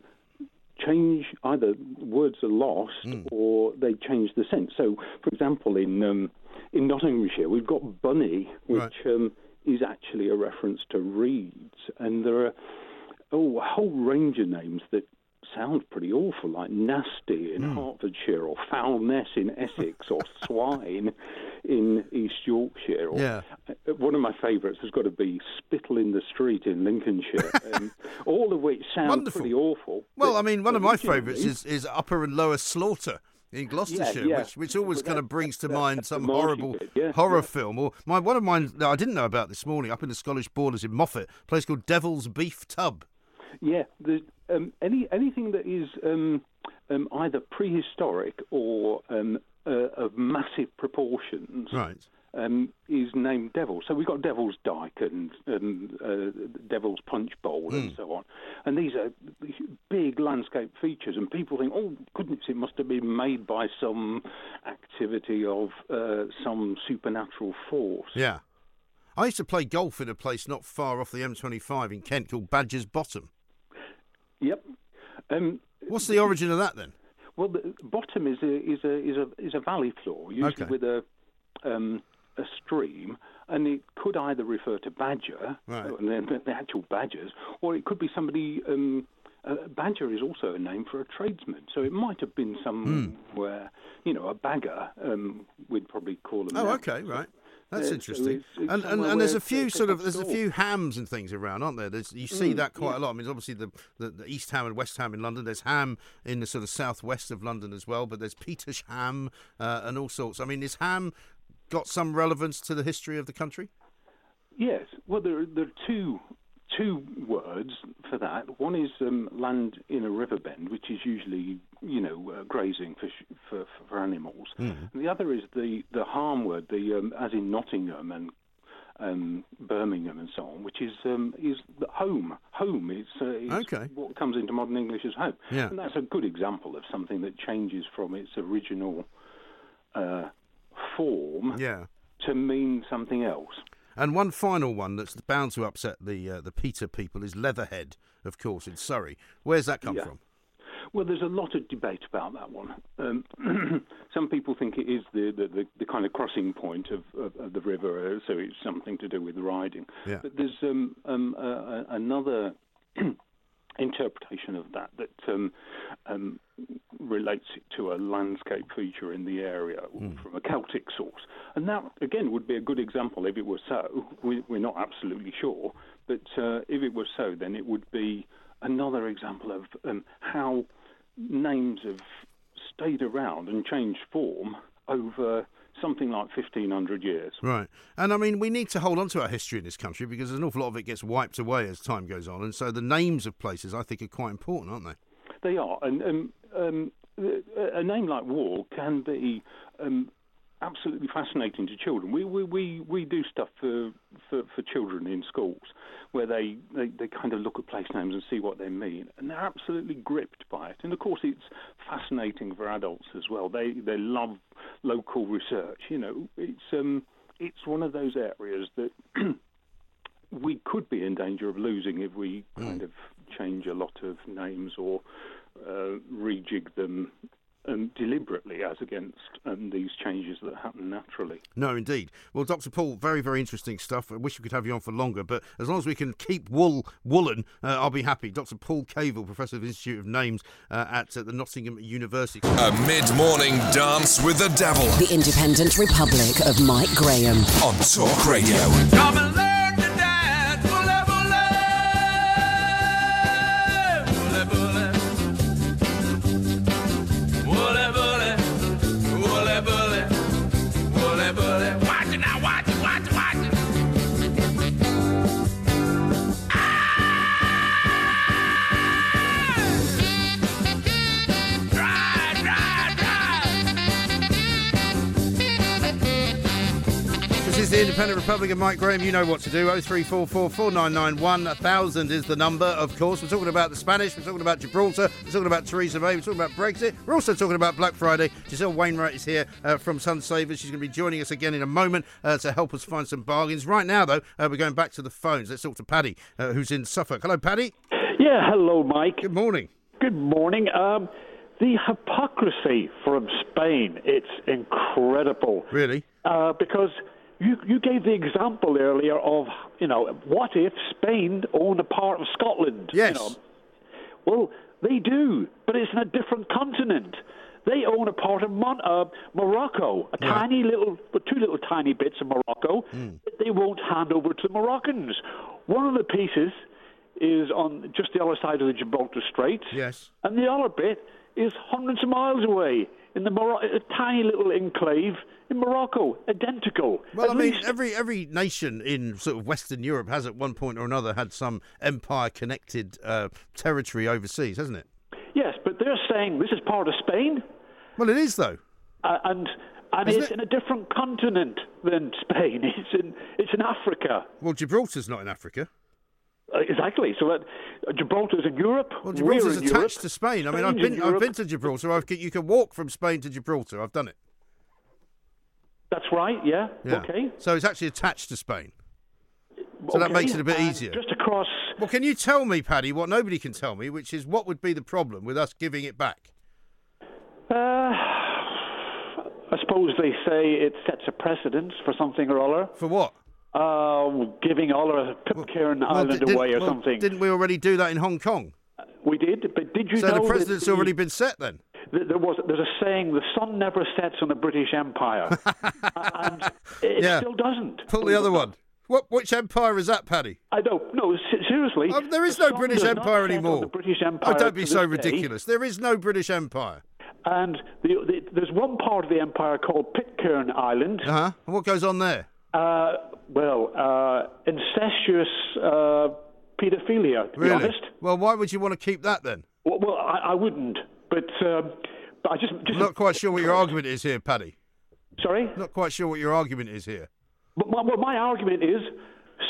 change either words are lost Hmm. or they change the sense. So, for example, in um, in Nottinghamshire, we've got bunny, which um, is actually a reference to reeds, and there are oh a whole range of names that sound pretty awful, like nasty in Hertfordshire, or foulness in Essex, or [LAUGHS] swine in East Yorkshire. Or, Yeah. uh, One of my favourites has got to be Spital in the street in Lincolnshire, [LAUGHS] um, all of which sound Wonderful. pretty awful. Well, I mean, one of my favourites is, is Upper and Lower Slaughter in Gloucestershire, yeah. which which always But kind of brings to that- mind some horrible bit, yeah, horror yeah. film. Or my one of mine that I didn't know about this morning, up in the Scottish borders in Moffat, a place called Devil's Beef Tub. Yeah, um, any anything that is um, um, either prehistoric or um, uh, of massive proportions Right. um, is named Devil. So we've got Devil's Dyke and um, uh, Devil's Punch Bowl and so on. And these are big landscape features, and people think, oh, goodness, it must have been made by some activity of uh, some supernatural force. Yeah. I used to play golf in a place not far off the M25 in Kent called Badger's Bottom. Yep. Um, What's the origin of that then? Well, the bottom is a is a is a is a valley floor, usually Okay. with a um, a stream, and it could either refer to badger, Right. and then the, actual badgers, or it could be somebody. Um, uh, badger is also a name for a tradesman, so it might have been somewhere, you know, a bagger. Um, we'd probably call them. Hmm. Oh, now. okay, right. That's interesting. it's- and, and, and there's a few sort of there's a few hams and things around, aren't there? There's, you see Mm, that quite yeah. a lot. I mean, obviously the, the, the East Ham and West Ham in London. There's ham in the sort of southwest of London as well. But there's Petersham uh, and all sorts. I mean, is ham got some relevance to the history of the country? Yes. Well, there, there are two two words for that. One is um, land in a river bend, which is usually you know uh, grazing for, sh- for for animals. And the other is the the harm word, the um, as in Nottingham and um, Birmingham and so on, which is um, is the home. Home is, uh, is Okay. what comes into modern English as home, Yeah. and that's a good example of something that changes from its original uh, form Yeah. to mean something else. And one final one that's bound to upset the uh, the PETA people is Leatherhead, of course, in Surrey. Where's that come Yeah. from? Well, there's a lot of debate about that one. Um, [CLEARS THROAT] some people think it is the, the, the, the kind of crossing point of, of, of the river, uh, so it's something to do with riding. Yeah. But there's um, um, uh, uh, another interpretation of that that um, um, relates it to a landscape feature in the area from a Celtic source. And that, again, would be a good example if it were so. We, we're not absolutely sure, but uh, if it were so, then it would be another example of um, how names have stayed around and changed form over something like 1500 years. Right. And I mean, we need to hold on to our history in this country because there's an awful lot of it gets wiped away as time goes on. And so the names of places, I think, are quite important, aren't they? They are, and um, um, a a name like Wool can be um, absolutely fascinating to children. We we, we, we do stuff for, for for children in schools where they, they, they kind of look at place names and see what they mean, and they're absolutely gripped by it. And of course, it's fascinating for adults as well. They they love local research. You know, it's um it's one of those areas that. [CLEARS THROAT] we could be in danger of losing if we Hmm. kind of change a lot of names or uh, rejig them um, deliberately as against um, these changes that happen naturally. No, indeed. Well, Dr. Paul, very, very interesting stuff. I wish we could have you on for longer, but as long as we can keep wool woolen, uh, I'll be happy. Dr. Paul Cavill, Professor of the Institute of Names uh, at uh, the Nottingham University. A mid morning dance with the devil The Independent Republic of Mike Graham. on Talk Radio. The Independent Republican, Mike Graham. You know what to do. 0344 4991 1000 is the number, of course. We're talking about the Spanish, we're talking about Gibraltar, we're talking about Theresa May, we're talking about Brexit. We're also talking about Black Friday. Giselle Wainwright is here uh, from Sun Savers. She's going to be joining us again in a moment uh, to help us find some bargains. Right now, though, uh, we're going back to the phones. Let's talk to Paddy, uh, who's in Suffolk. Hello, Paddy. Yeah, hello, Mike. Good morning. Good morning. Um, the hypocrisy from Spain, it's incredible. Really? Uh, because you, you gave the example earlier of, you know, what if Spain owned a part of Scotland? Yes. You know? Well, they do, but it's in a different continent. They own a part of Mon- uh, Morocco, a tiny little, two little tiny bits of Morocco that they won't hand over to the Moroccans. One of the pieces is on just the other side of the Gibraltar Strait, Yes. and the other bit is hundreds of miles away in the Moro- a tiny little enclave in Morocco, identical. Well, At I mean, least- every every nation in sort of Western Europe has at one point or another had some empire-connected uh, territory overseas, hasn't it? yes, but they're saying this is part of Spain, Well, it is though. uh, and and Isn't it's it? in a different continent than Spain. [LAUGHS] It's in it's in Africa. Well, Gibraltar's not in Africa. Uh, exactly. So that uh, Gibraltar's in Europe. Well, we're Gibraltar's in attached Europe, to Spain. I mean, I've been I've been to Gibraltar. I've, you can walk from Spain to Gibraltar. I've done it. That's right. Yeah. Yeah. Okay. So it's actually attached to Spain. So that makes it a bit and easier. Just across. Well, can you tell me, Paddy, what nobody can tell me, which is what would be the problem with us giving it back? Uh, I suppose they say it sets a precedence for something or other. For what? Uh, giving Other Pitcairn Well, Island away or well, something. Didn't we already do that in Hong Kong? We did, but did you so know the that precedent's the- already been set then. There was there's a saying: the sun never sets on the British Empire, [LAUGHS] and it Yeah. still doesn't. Pull the other one. What? Which empire is that, Paddy? I don't. No, seriously. Oh, there is the no British Empire anymore. The British Empire. Oh, don't be so this day. ridiculous. There is no British Empire. And the, the, there's one part of the empire called Pitcairn Island. Uh huh. And what goes on there? Uh, well, uh, incestuous uh, paedophilia, to Really? be honest. Well, why would you want to keep that then? Well, well I, I wouldn't, but, um, but I just, just I'm not quite sure what your argument is here, Paddy. Sorry? Not quite sure what your argument is here. But my, well, my argument is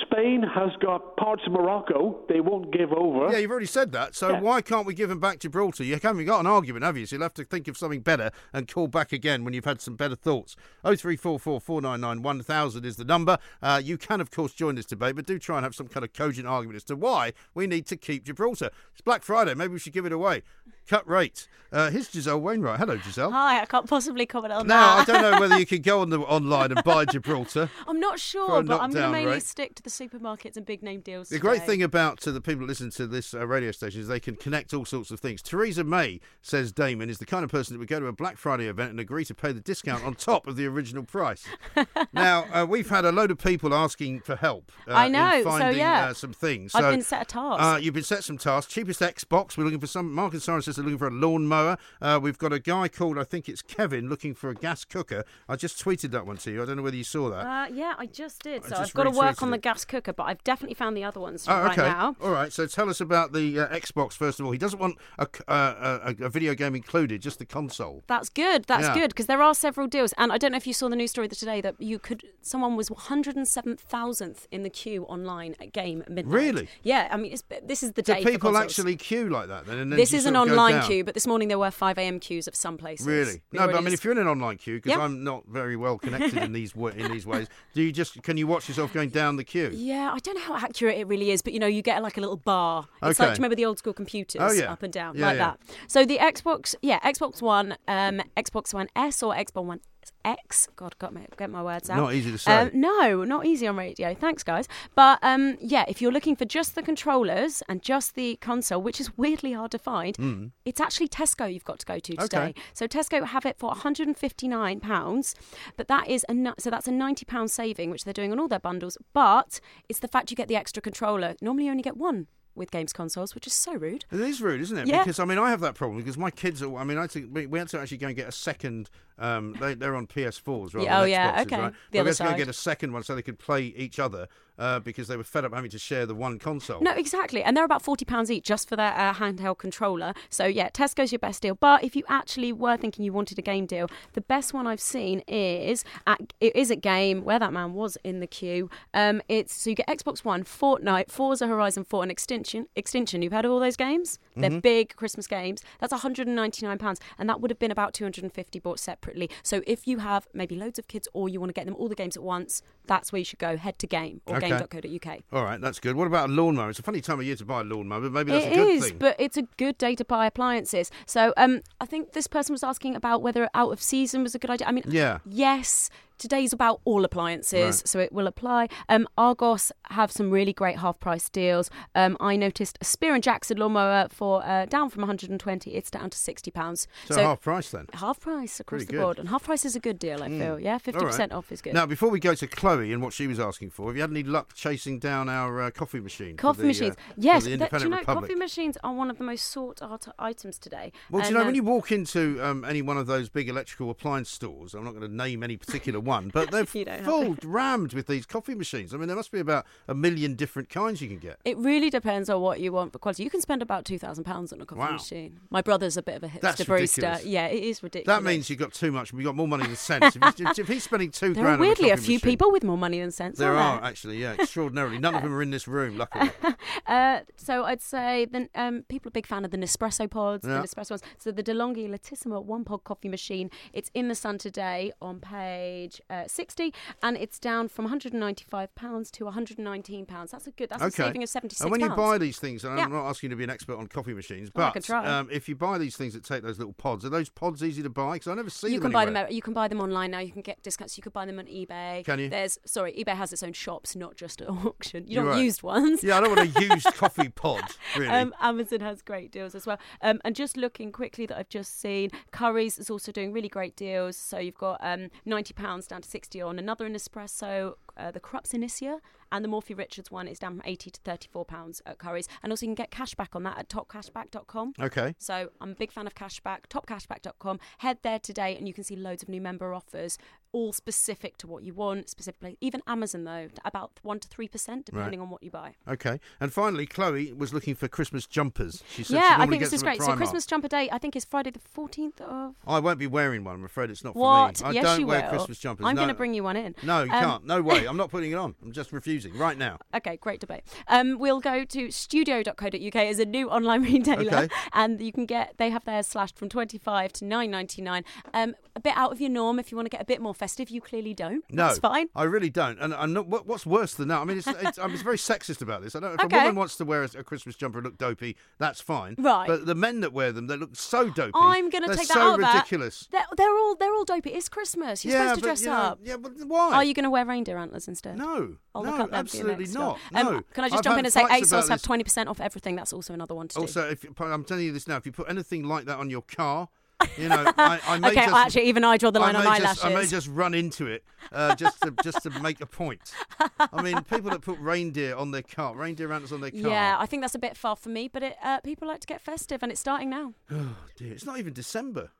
Spain has got parts of Morocco they won't give over. Yeah, you've already said that. So why can't we give them back Gibraltar? You haven't got an argument, have you? So you'll have to think of something better and call back again when you've had some better thoughts. Oh three four four four nine nine one thousand is the number. Uh, you can, of course, join this debate, but do try and have some kind of cogent argument as to why we need to keep Gibraltar. It's Black Friday. Maybe we should give it away. Cut rate. Uh, here's Giselle Wainwright. Hello, Giselle. Hi, I can't possibly comment on that. Now, I don't know whether you [LAUGHS] can go on the online and buy Gibraltar. [LAUGHS] I'm not sure, but I'm going to mainly rate. stick to the supermarkets and big name deals. The great thing about uh, the people that listen to this uh, radio station is they can connect all sorts of things. Theresa May, says Damon, is the kind of person that would go to a Black Friday event and agree to pay the discount on top of the original price. [LAUGHS] now, uh, we've had a load of people asking for help. Uh, I know, In so finding, yeah. uh, some things. I've been set a task. Uh, you've been set some tasks. Cheapest Xbox. We're looking for some. Mark and Sarah says they're looking for a lawnmower. Uh, we've got a guy called, I think it's Kevin, looking for a gas cooker. I just tweeted that one to you. I don't know whether you saw that. Uh, yeah, I just did. I So just I've got to work on retweeted the gas cooker, but I've definitely found the other ones Oh, right okay. now. All right. So tell us about the uh, Xbox first of all. He doesn't want a, c- uh, a, a video game included, just the console. That's good. That's Yeah. good because there are several deals, and I don't know if you saw the news story today that you could. Someone was 107,000th in the queue online at game midnight. Really? Yeah. I mean, it's, this is the Do day. people actually queue like that then? And then This is an go online down. queue, but this morning there were 5 a.m. queues of some places. Really? We No, but I mean, just- if you're in an online queue, because Yeah. I'm not very well connected in these in these ways, do you just can you watch yourself going down the queue? Yeah, I don't know how accurate it really is, but you know, you get like a little bar. It's Okay. like, do you remember the old school computers Oh, yeah. up and down, Yeah, like that? So the Xbox, yeah, Xbox One, um, Xbox One S or Xbox One X. God, got my get my words out. Not easy to say. Um, no, not easy on radio. Thanks, guys. But um, yeah, if you're looking for just the controllers and just the console, which is weirdly hard to find, Mm. it's actually Tesco you've got to go to today. Okay. So Tesco have it for 159 pounds, but that is a so that's a 90 pound saving, which they're doing on all their bundles. But it's the fact you get the extra controller. Normally, you only get one with games consoles, which is so rude. It is rude, isn't it? Yeah. Because I mean, I have that problem because my kids are. I mean, I think we, we had to actually go and get a second. Um, they, they're on PS4s rather Yeah, oh, yeah, okay. right? The But we other had to go and get a second one so they could play each other uh, because they were fed up having to share the one console. No, exactly. And they're about £40 each just for their uh, handheld controller. So, yeah, Tesco's your best deal. But if you actually were thinking you wanted a game deal, the best one I've seen is at, it is at Game, where that man was in the queue. Um, it's So you get Xbox One, Fortnite, Forza Horizon 4, and Extinction. Extinction. You've had all those games? They're Mm-hmm. Mhm. big Christmas games. That's £199. And that would have been about 250 bought separately. So if you have maybe loads of kids or you want to get them all the games at once, that's where you should go. Head to Game or Okay. game.co.uk. All right, that's good. What about a lawnmower? It's a funny time of year to buy a lawnmower, but maybe that's It a good is, thing. but it's a good day to buy appliances. So um, I think this person was asking about whether out of season was a good idea. I mean, Yeah. yes. Today's about all appliances, Right. so it will apply. Um, Argos have some really great half price deals. Um, I noticed a Spear and Jackson lawnmower for uh, down from 120, it's down to 60 pounds. so, half price then. half price across Pretty the good. board, and half price is a good deal. I Mm. feel, yeah, 50% All right. off is good. Now, before we go to Chloe and what she was asking for, have you had any luck chasing down our uh, coffee machine? Coffee the, machines, uh, yes. the that- do you know Republic? coffee machines are one of the most sought after items today? Well, do you know um, when you walk into um, any one of those big electrical appliance stores? I'm not going to name any particular one, [LAUGHS] but they're [LAUGHS] You don't have full rammed with these coffee machines. I mean, there must be about a million different kinds you can get. It really depends on what you want for quality. You can spend about two thousand pounds on a coffee Wow. machine. My brother's a bit of a hipster That's barista. ridiculous. Yeah, it is ridiculous. That means you've got too much. You've got more money than sense. if, he's- if he's spending two there grand, are weirdly on a, a, few machine- people with more money than sense. There are actually, yeah, extraordinarily. None of them are in this room, luckily. [LAUGHS] Uh, so I'd say the, um, people are a big fan of the Nespresso pods, Yeah. the Nespresso ones. So the DeLonghi Lattissima one pod coffee machine. It's in the sun today on page uh, 60, and it's down from 195 pounds to 119 pounds. That's a good. That's a okay. saving of 76 and when you buy these things, and Yeah. I'm not asking you to be an expert on coffee machines, Oh, but um, if you buy these things that take those little pods, are those pods easy to buy? Because I never see you them can buy them. You can buy them online now. You can get discounts. You could buy them on eBay. Can you? There's sorry, eBay has its own shops, not just an [LAUGHS] auction. You You're don't right. used ones. Yeah, I don't want a [LAUGHS] used coffee pod, really. Um, Amazon has great deals as well. Um, and just looking quickly that I've just seen, Curry's is also doing really great deals. So you've got um, ninety pounds down to sixty on another Nespresso, uh, the Krups Inissia, and the Morphy Richards one is down from eighty to thirty-four pounds at Curry's. And also you can get cashback on that at topcashback.com. Okay. So I'm a big fan of cashback. Topcashback.com. Head there today, and you can see loads of new member offers, all specific to what you want. Specifically, even Amazon though, about one to three percent depending Right. on what you buy. Okay. And finally, Chloe was looking for Christmas jumpers. She said yeah, I think this is great. So Christmas jumper day, I think is Friday the 14th of. I won't be wearing one. I'm afraid it's not for What? me. I yes, don't you wear will. Christmas jumpers. I'm no. going to bring you one in. No, you Um, can't. No way. I'm not putting it on. I'm just refusing right now. Okay, great debate. Um, we'll go to studio.co.uk as a new online [LAUGHS] retailer, Okay. and you can get they have theirs slashed from twenty five to nine ninety nine. Um, a bit out of your norm if you want to get a bit more festive. You clearly don't. No, that's fine. I really don't. And I'm not, what, what's worse than that? I mean, it's, it's, I'm very sexist about this. I don't. If Okay. a woman wants to wear a, a Christmas jumper and look dopey, that's fine. Right. But the men that wear them, they look so dopey. I'm going to take that so out that. ridiculous. They're, they're all they're all dopey. It's Christmas. You're Yeah, supposed to but, dress you know, up. yeah, but why? Are you going to wear reindeer antlers instead? No. I'll no, look up that absolutely not. time. No. Um, can I just I've jump in and say ASOS have twenty percent off everything? That's also another one to do. Also, if I'm telling you this now, if you put anything like that on your car, you know, [LAUGHS] I, I may okay, just, actually, even I draw the line I on may just, I may just run into it uh, just to just to make a point. I mean, people that put reindeer on their car, reindeer antlers on their car. Yeah, I think that's a bit far for me, but it, uh, people like to get festive, and it's starting now. [SIGHS] Oh dear, it's not even December.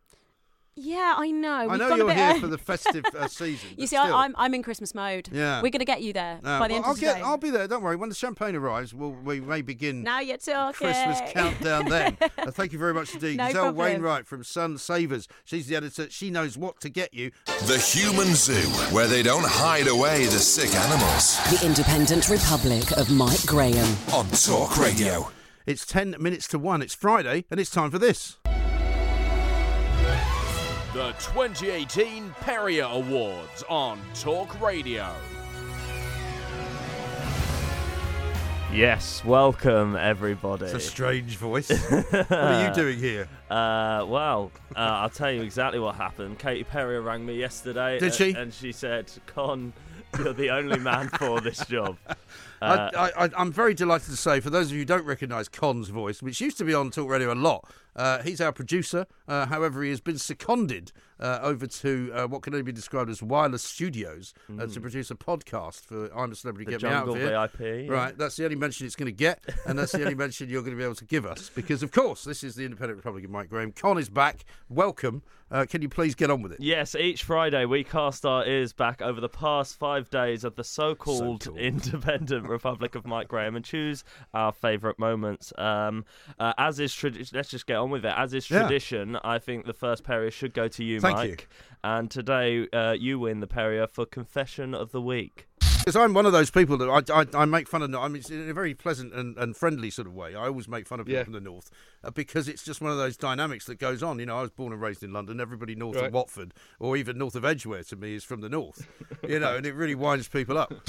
Yeah, I know. I We've know you're here for the festive uh, season. [LAUGHS] You see, still. I, I'm I'm in Christmas mode. Yeah. we're gonna get you there Uh, by the well, end I'll of the get, I'll be there. Don't worry. When the champagne arrives, we'll, we may begin now you're talking. Christmas countdown then. [LAUGHS] Uh, thank you very much indeed. No Giselle problem. Wainwright from Sun Savers. She's the editor. She knows what to get you. The Human Zoo, where they don't hide away the sick animals. The Independent Republic of Mike Graham. On Talk Radio. It's 10 minutes to 1. It's Friday, and it's time for this. The 2018 Perrier Awards on Talk Radio. Yes, welcome everybody. It's a strange voice. [LAUGHS] what are you doing here? Uh, well, uh, I'll tell you exactly what happened. Katy Perry rang me yesterday. Did she? And she said, Con, [LAUGHS] you're the only man for this job. [LAUGHS] Uh, I, I, I'm very delighted to say, for those of you who don't recognise Con's voice, which used to be on Talk Radio a lot, uh, he's our producer. Uh, however, he has been seconded uh, over to uh, what can only be described as Wireless Studios uh, to Mm. produce a podcast for I'm a Celebrity, The Get Me Out of Jungle Here. VIP. Right, that's the only mention it's going to get, and that's the only [LAUGHS] mention you're going to be able to give us. Because, of course, this is the Independent Republic of Mike Graham. Con is back. Welcome. Uh, can you please get on with it? Yes, each Friday we cast our ears back over the past five days of the so-called independent [LAUGHS] Republic of Mike Graham and choose our favourite moments. Um, uh, as is tradition, let's just get on with it. As is Yeah. tradition, I think the first Perrier should go to you, Thank Mike. you. And today uh, you win the Perrier for Confession of the Week. Because I'm one of those people that I, I, I make fun of. I mean, it's in a very pleasant and, and friendly sort of way. I always make fun of people Yeah. from the north uh, because it's just one of those dynamics that goes on. You know, I was born and raised in London. Everybody north Right. of Watford or even north of Edgware to me is from the north. You know, and it really winds people up. [LAUGHS]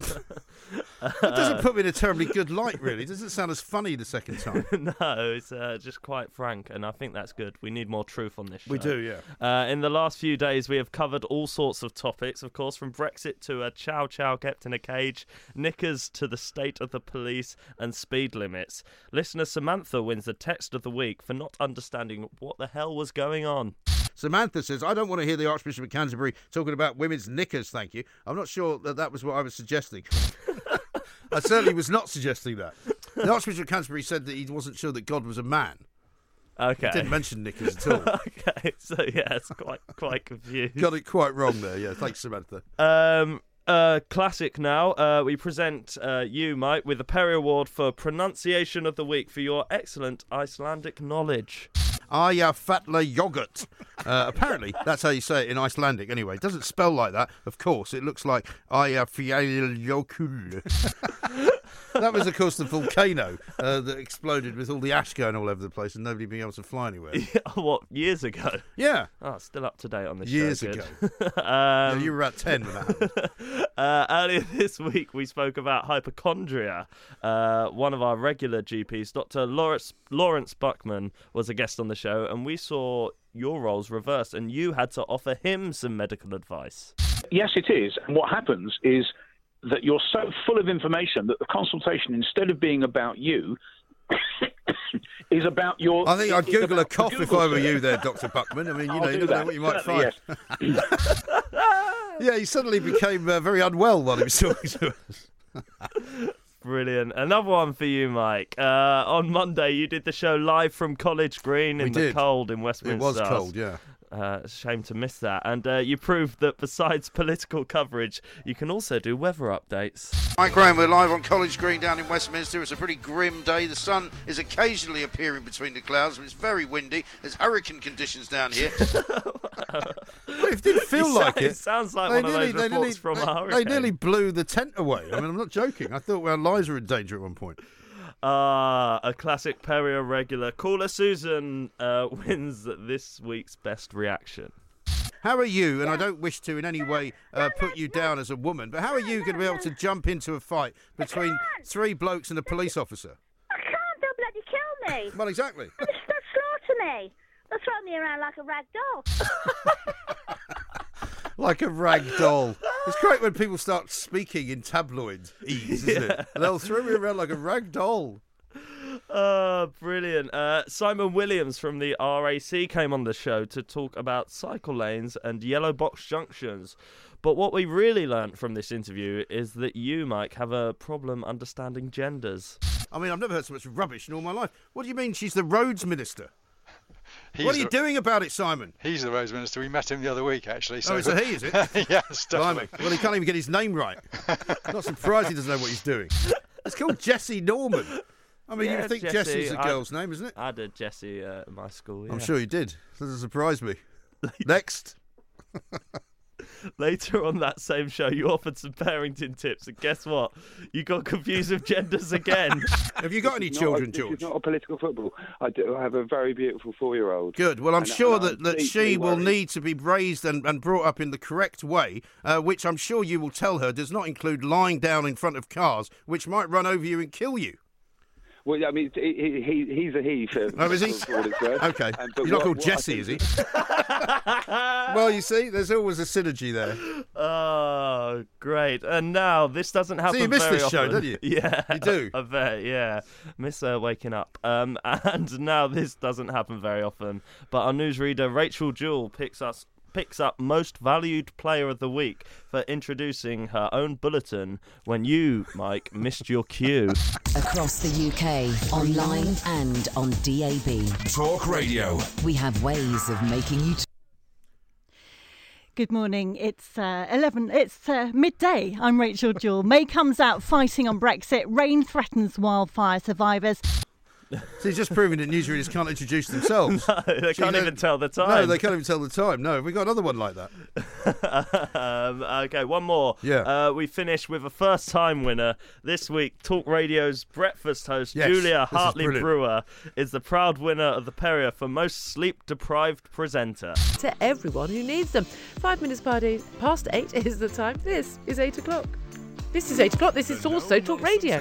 it doesn't put me in a terribly good light, really. It doesn't sound as funny the second time. [LAUGHS] no, it's uh, just quite frank, and I think that's good. We need more truth on this show. We do, yeah. Uh, in the last few days, we have covered all sorts of topics, of course, from Brexit to a chow chow kept in a cage, knickers to the state of the police, and speed limits. Listener Samantha wins the text of the week for not understanding what the hell was going on. Samantha says, I don't want to hear the Archbishop of Canterbury talking about women's knickers, thank you. I'm not sure that that was what I was suggesting. [LAUGHS] I certainly was not suggesting that. The Archbishop of Canterbury said that he wasn't sure that God was a man. Okay. He didn't mention knickers at all. [LAUGHS] okay, so yeah, it's quite quite confused. Got it quite wrong there, yeah. Thanks, Samantha. Um, uh, classic now. Uh, we present uh, you, Mike, with the Perry Award for Pronunciation of the Week for your excellent Icelandic knowledge. Aya Fatla yogurt. Uh, apparently, that's how you say it in Icelandic. Anyway, it doesn't spell like that, of course. It looks like Aya Fjalljökull. [LAUGHS] that was, of course, the volcano uh, that exploded with all the ash going all over the place and nobody being able to fly anywhere. [LAUGHS] what years ago? Yeah. Oh, still up to date on this Years show. ago. Good. [LAUGHS] Yeah, um, you were about 10 when that happened. [LAUGHS] uh, earlier this week, we spoke about hypochondria. Uh, one of our regular GPs, Dr. Laurence, Laurence Buckman, was a guest on the show, and we saw your roles reversed, and you had to offer him some medical advice. Yes, it is. And what happens is that you're so full of information that the consultation, instead of being about you, [COUGHS] is about your. I think I'd Google a about the cough if Google I were you there, Dr. Buckman. I mean, you know, you do never know what you might find. certainly, [LAUGHS] yeah, he suddenly became uh, very unwell while he was talking to us. [LAUGHS] Brilliant. Another one for you, Mike. Uh, on Monday, you did the show live from College Green in We the did. cold in Westminster. It was cold, yeah. Uh, it's a shame to miss that. And uh, you proved that besides [LAUGHS] political coverage, you can also do weather updates. Mike Graham, we're live on College Green down in Westminster. It's a pretty grim day. The sun is occasionally appearing between the clouds, but it's very windy. There's hurricane conditions down here. [LAUGHS] well, it didn't feel You like sound- it. it sounds like They one of those they nearly- reports from a they- They nearly blew the tent away. I mean, I'm not joking. I thought our lives were in danger at one point. Ah, a classic Perrier regular. Caller Susan uh, [LAUGHS] wins this week's best reaction. How are you? And I don't wish to in any way uh, put you down as a woman, but how are you going to be able to jump into a fight between three blokes and a police officer? I can't, they'll bloody kill me. Well, exactly. They'll, they'll slaughter me. They'll throw me around like a rag doll. [LAUGHS] [LAUGHS] Like a rag doll. It's great when people start speaking in tabloid ease, isn't it? [LAUGHS] And they'll throw me around like a rag doll. Uh, brilliant. Uh, Simon Williams from the RAC came on the show to talk about cycle lanes and yellow box junctions. But what we really learnt from this interview is that you, Mike, have a problem understanding genders. I mean, I've never heard so much rubbish in all my life. What do you mean she's the roads minister? He's what are you the- doing about it, Simon? He's the Rose minister. We met him the other week, actually. So oh, it's a he, is it? [LAUGHS] yes, Blimey. definitely. Well, he can't even get his name right. [LAUGHS] Not surprised he doesn't know what he's doing. It's called Jesse Norman. I mean, you Yeah, would think Jesse, Jesse's a girl's name, isn't it? I had a Jesse uh, at my school. I'm sure you did. Doesn't surprise me. Next. [LAUGHS] [LAUGHS] Later on that same show, you offered some parenting tips, and guess what? You got confused with genders again. [LAUGHS] Have you got any This children, not George? This not a political football. I do. I have a very beautiful four-year-old. Good. Well, I'm And- sure and that, I'm that she deeply will worried. need to be raised and, and brought up in the correct way, uh, which I'm sure you will tell her does not include lying down in front of cars, which might run over you and kill you. Well, I mean, he, he, he's a he. For, Oh, is he? for what. Okay. And- but You're not what- called what I Jesse, is he? [LAUGHS] [LAUGHS] well, you see, there's always a synergy there. Oh, great! And now this doesn't happen. you miss very this show, don't you? [LAUGHS] Yeah, You do. I bet. Yeah, miss her waking up. Um, and now this doesn't happen very often. But our newsreader Rachel Jewell picks us picks up most valued player of the week for introducing her own bulletin when you, Mike, missed your cue. Across the UK, online and on DAB. Talk Radio. We have ways of making you. T- Good morning. It's uh, 11. It's uh, midday. I'm Rachel Jewell. May comes out fighting on Brexit. Rain threatens wildfire survivors. So he's just proving that newsreaders can't introduce themselves. [LAUGHS] No, they Gee, can't no- even tell the time. No, they can't even tell the time. No, have we got another one like that? [LAUGHS] um, okay, one more. Yeah. Uh, we finish with a first time winner. This week, Talk Radio's breakfast host, Yes, Julia this is Hartley. Brewer, is the proud winner of the Perrier for most sleep deprived presenter. to everyone who needs them. Five minutes party past eight [LAUGHS] is the time. This is eight o'clock. This is eight o'clock. This is also Talk Radio.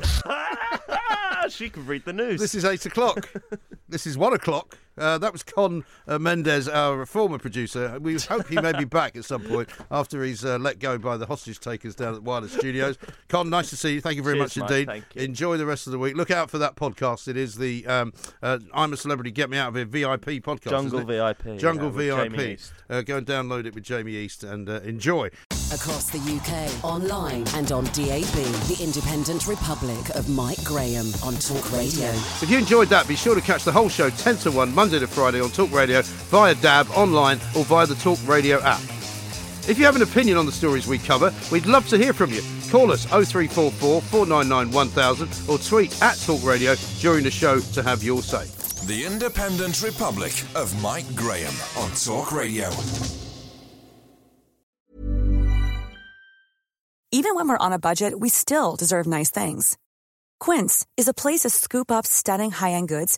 She can read the news. This is eight o'clock. [LAUGHS] this is one o'clock. Uh, that was Con uh, Mendez, our former producer. We [LAUGHS] hope he may be back at some point after he's uh, let go by the hostage takers down at Wireless Studios. Con, nice to see you. Thank you very Cheers, much Mike. indeed. Thank Enjoy the rest of the week. Look out for that podcast. It is the um, uh, I'm a Celebrity, Get Me Out of Here VIP podcast. Jungle? VIP, Jungle yeah, VIP. Uh, go and download it with Jamie East and uh, enjoy. Across the UK, online and on DAB. The Independent Republic of Mike Graham on Talk Radio. If you enjoyed that, be sure to catch the whole show 10 to 1 Monday to Friday on Talk Radio via DAB, online, or via the Talk Radio app. If you have an opinion on the stories we cover, we'd love to hear from you. Call us 0344 499 1000 or tweet at Talk Radio during the show to have your say. The Independent Republic of Mike Graham on Talk Radio. Even when we're on a budget, we still deserve nice things. Quince is a place to scoop up stunning high-end goods